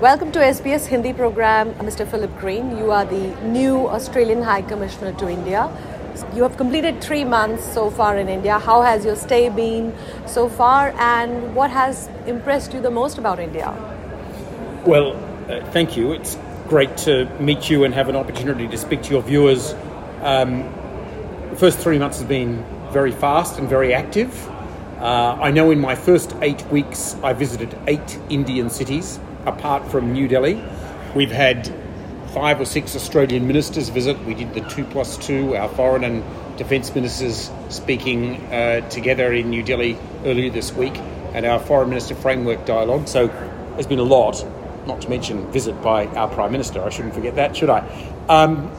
Welcome to SBS Hindi program, Mr. Philip Green. You are the new Australian High Commissioner to India. You have completed three months so far in India. How has your stay been so far, and what has impressed you the most about India? Well, uh, thank you. It's great to meet you and have an opportunity to speak to your viewers. Um, the first three months has been very fast and very active. Uh, I know in my first eight weeks I visited eight Indian cities apart from New Delhi. We've had five or six Australian ministers visit. We did the two plus two, our foreign and defence ministers speaking uh, together in New Delhi earlier this week, and our foreign minister framework dialogue. So there's been a lot, not to mention visit by our prime minister. I shouldn't forget that, should I? Um,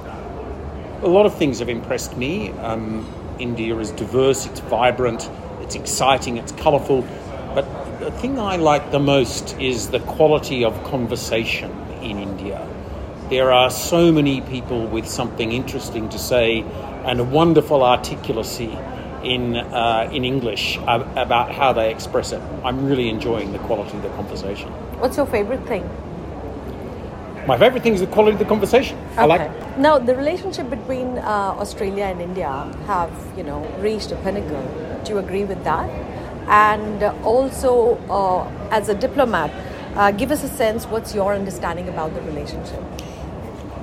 a lot of things have impressed me. Um, India is diverse, it's vibrant, it's exciting, it's colourful. The thing I like the most is the quality of conversation in India. There are so many people with something interesting to say and a wonderful articulacy in, uh, in English about how they express it. I'm really enjoying the quality of the conversation. What's your favorite thing? My favorite thing is the quality of the conversation. Okay. I like. it. Now, the relationship between uh, Australia and India have, you know, reached a pinnacle. Do you agree with that? And also uh, as a diplomat, uh, give us a sense what's your understanding about the relationship?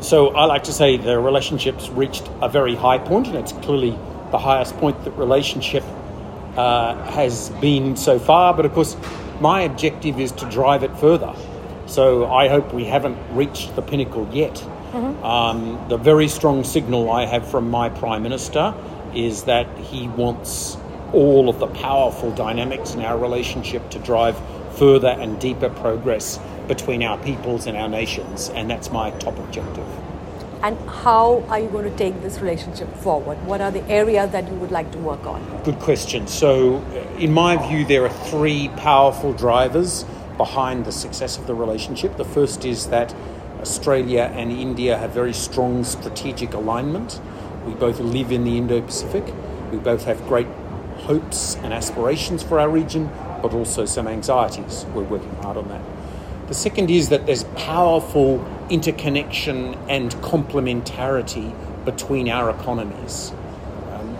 So I like to say the relationship's reached a very high point, and it's clearly the highest point that relationship uh, has been so far. But of course, my objective is to drive it further. So I hope we haven't reached the pinnacle yet. Mm-hmm. Um, the very strong signal I have from my prime minister is that he wants all of the powerful dynamics in our relationship to drive further and deeper progress between our peoples and our nations, and that's my top objective. And how are you going to take this relationship forward? What are the areas that you would like to work on? Good question. So, uh, in my view, there are three powerful drivers behind the success of the relationship. The first is that Australia and India have very strong strategic alignment. We both live in the Indo Pacific. We both have great hopes and aspirations for our region, but also some anxieties. We're working hard on that. The second is that there's powerful interconnection and complementarity between our economies. Um,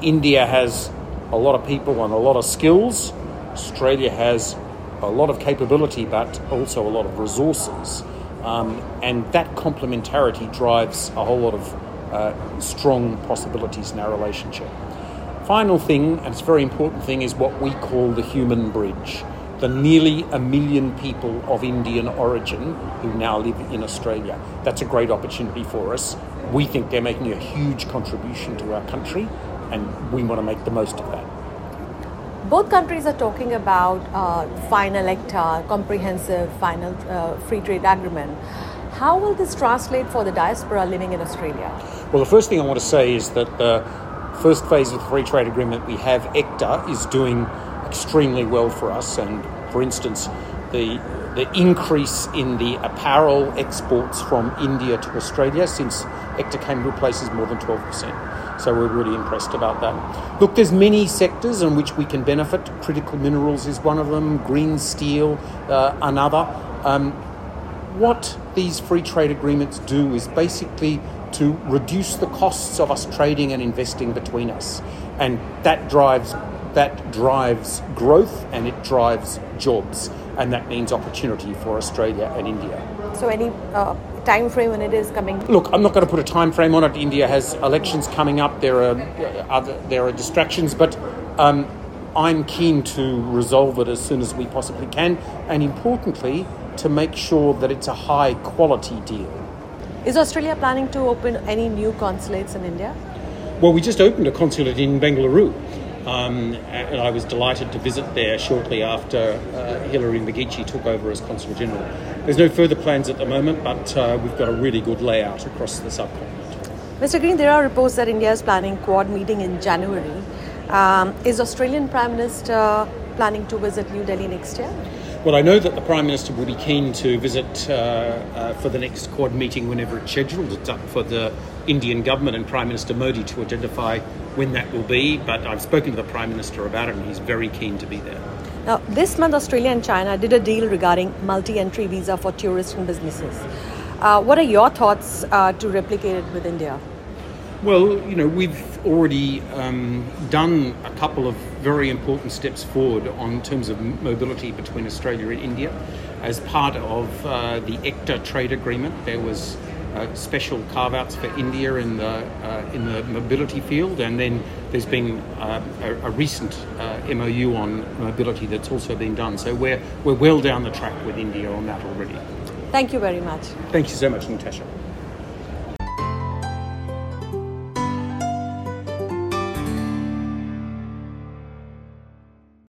India has a lot of people and a lot of skills. Australia has a lot of capability, but also a lot of resources. Um, and that complementarity drives a whole lot of uh, strong possibilities in our relationship final thing, and it's a very important thing, is what we call the human bridge. The nearly a million people of Indian origin who now live in Australia. That's a great opportunity for us. We think they're making a huge contribution to our country, and we want to make the most of that. Both countries are talking about uh, final ECTA, comprehensive final uh, free trade agreement. How will this translate for the diaspora living in Australia? Well, the first thing I want to say is that the first phase of the free trade agreement we have, ECTA, is doing extremely well for us. And for instance, the the increase in the apparel exports from India to Australia since ECTA came into place is more than 12%. So we're really impressed about that. Look, there's many sectors in which we can benefit. Critical minerals is one of them, green steel, uh, another. Um, what these free trade agreements do is basically to reduce the costs of us trading and investing between us. And that drives that drives growth and it drives jobs and that means opportunity for Australia and India. So any uh, time frame when it is coming? Look, I'm not going to put a time frame on it. India has elections coming up. There are uh, other there are distractions, but um, I'm keen to resolve it as soon as we possibly can, and importantly, to make sure that it's a high quality deal. Is Australia planning to open any new consulates in India? Well, we just opened a consulate in Bengaluru. Um, and I was delighted to visit there shortly after uh, Hilary McGeachy took over as Consul General. There's no further plans at the moment, but uh, we've got a really good layout across the subcontinent. Mr. Green, there are reports that India is planning Quad meeting in January. Um, is Australian Prime Minister planning to visit New Delhi next year? Well, I know that the Prime Minister will be keen to visit uh, uh, for the next Quad meeting whenever it's scheduled. It's up for the Indian government and Prime Minister Modi to identify when that will be, but I've spoken to the Prime Minister about it and he's very keen to be there. Now, this month, Australia and China did a deal regarding multi entry visa for tourists and businesses. Uh, what are your thoughts uh, to replicate it with India? Well, you know, we've already um, done a couple of very important steps forward on terms of mobility between Australia and India. As part of uh, the ECTA trade agreement, there was uh, special carve-outs for India in the uh, in the mobility field, and then there's been uh, a, a, recent uh, MOU on mobility that's also been done. So we're we're well down the track with India on that already. Thank you very much. Thank you so much, Natasha.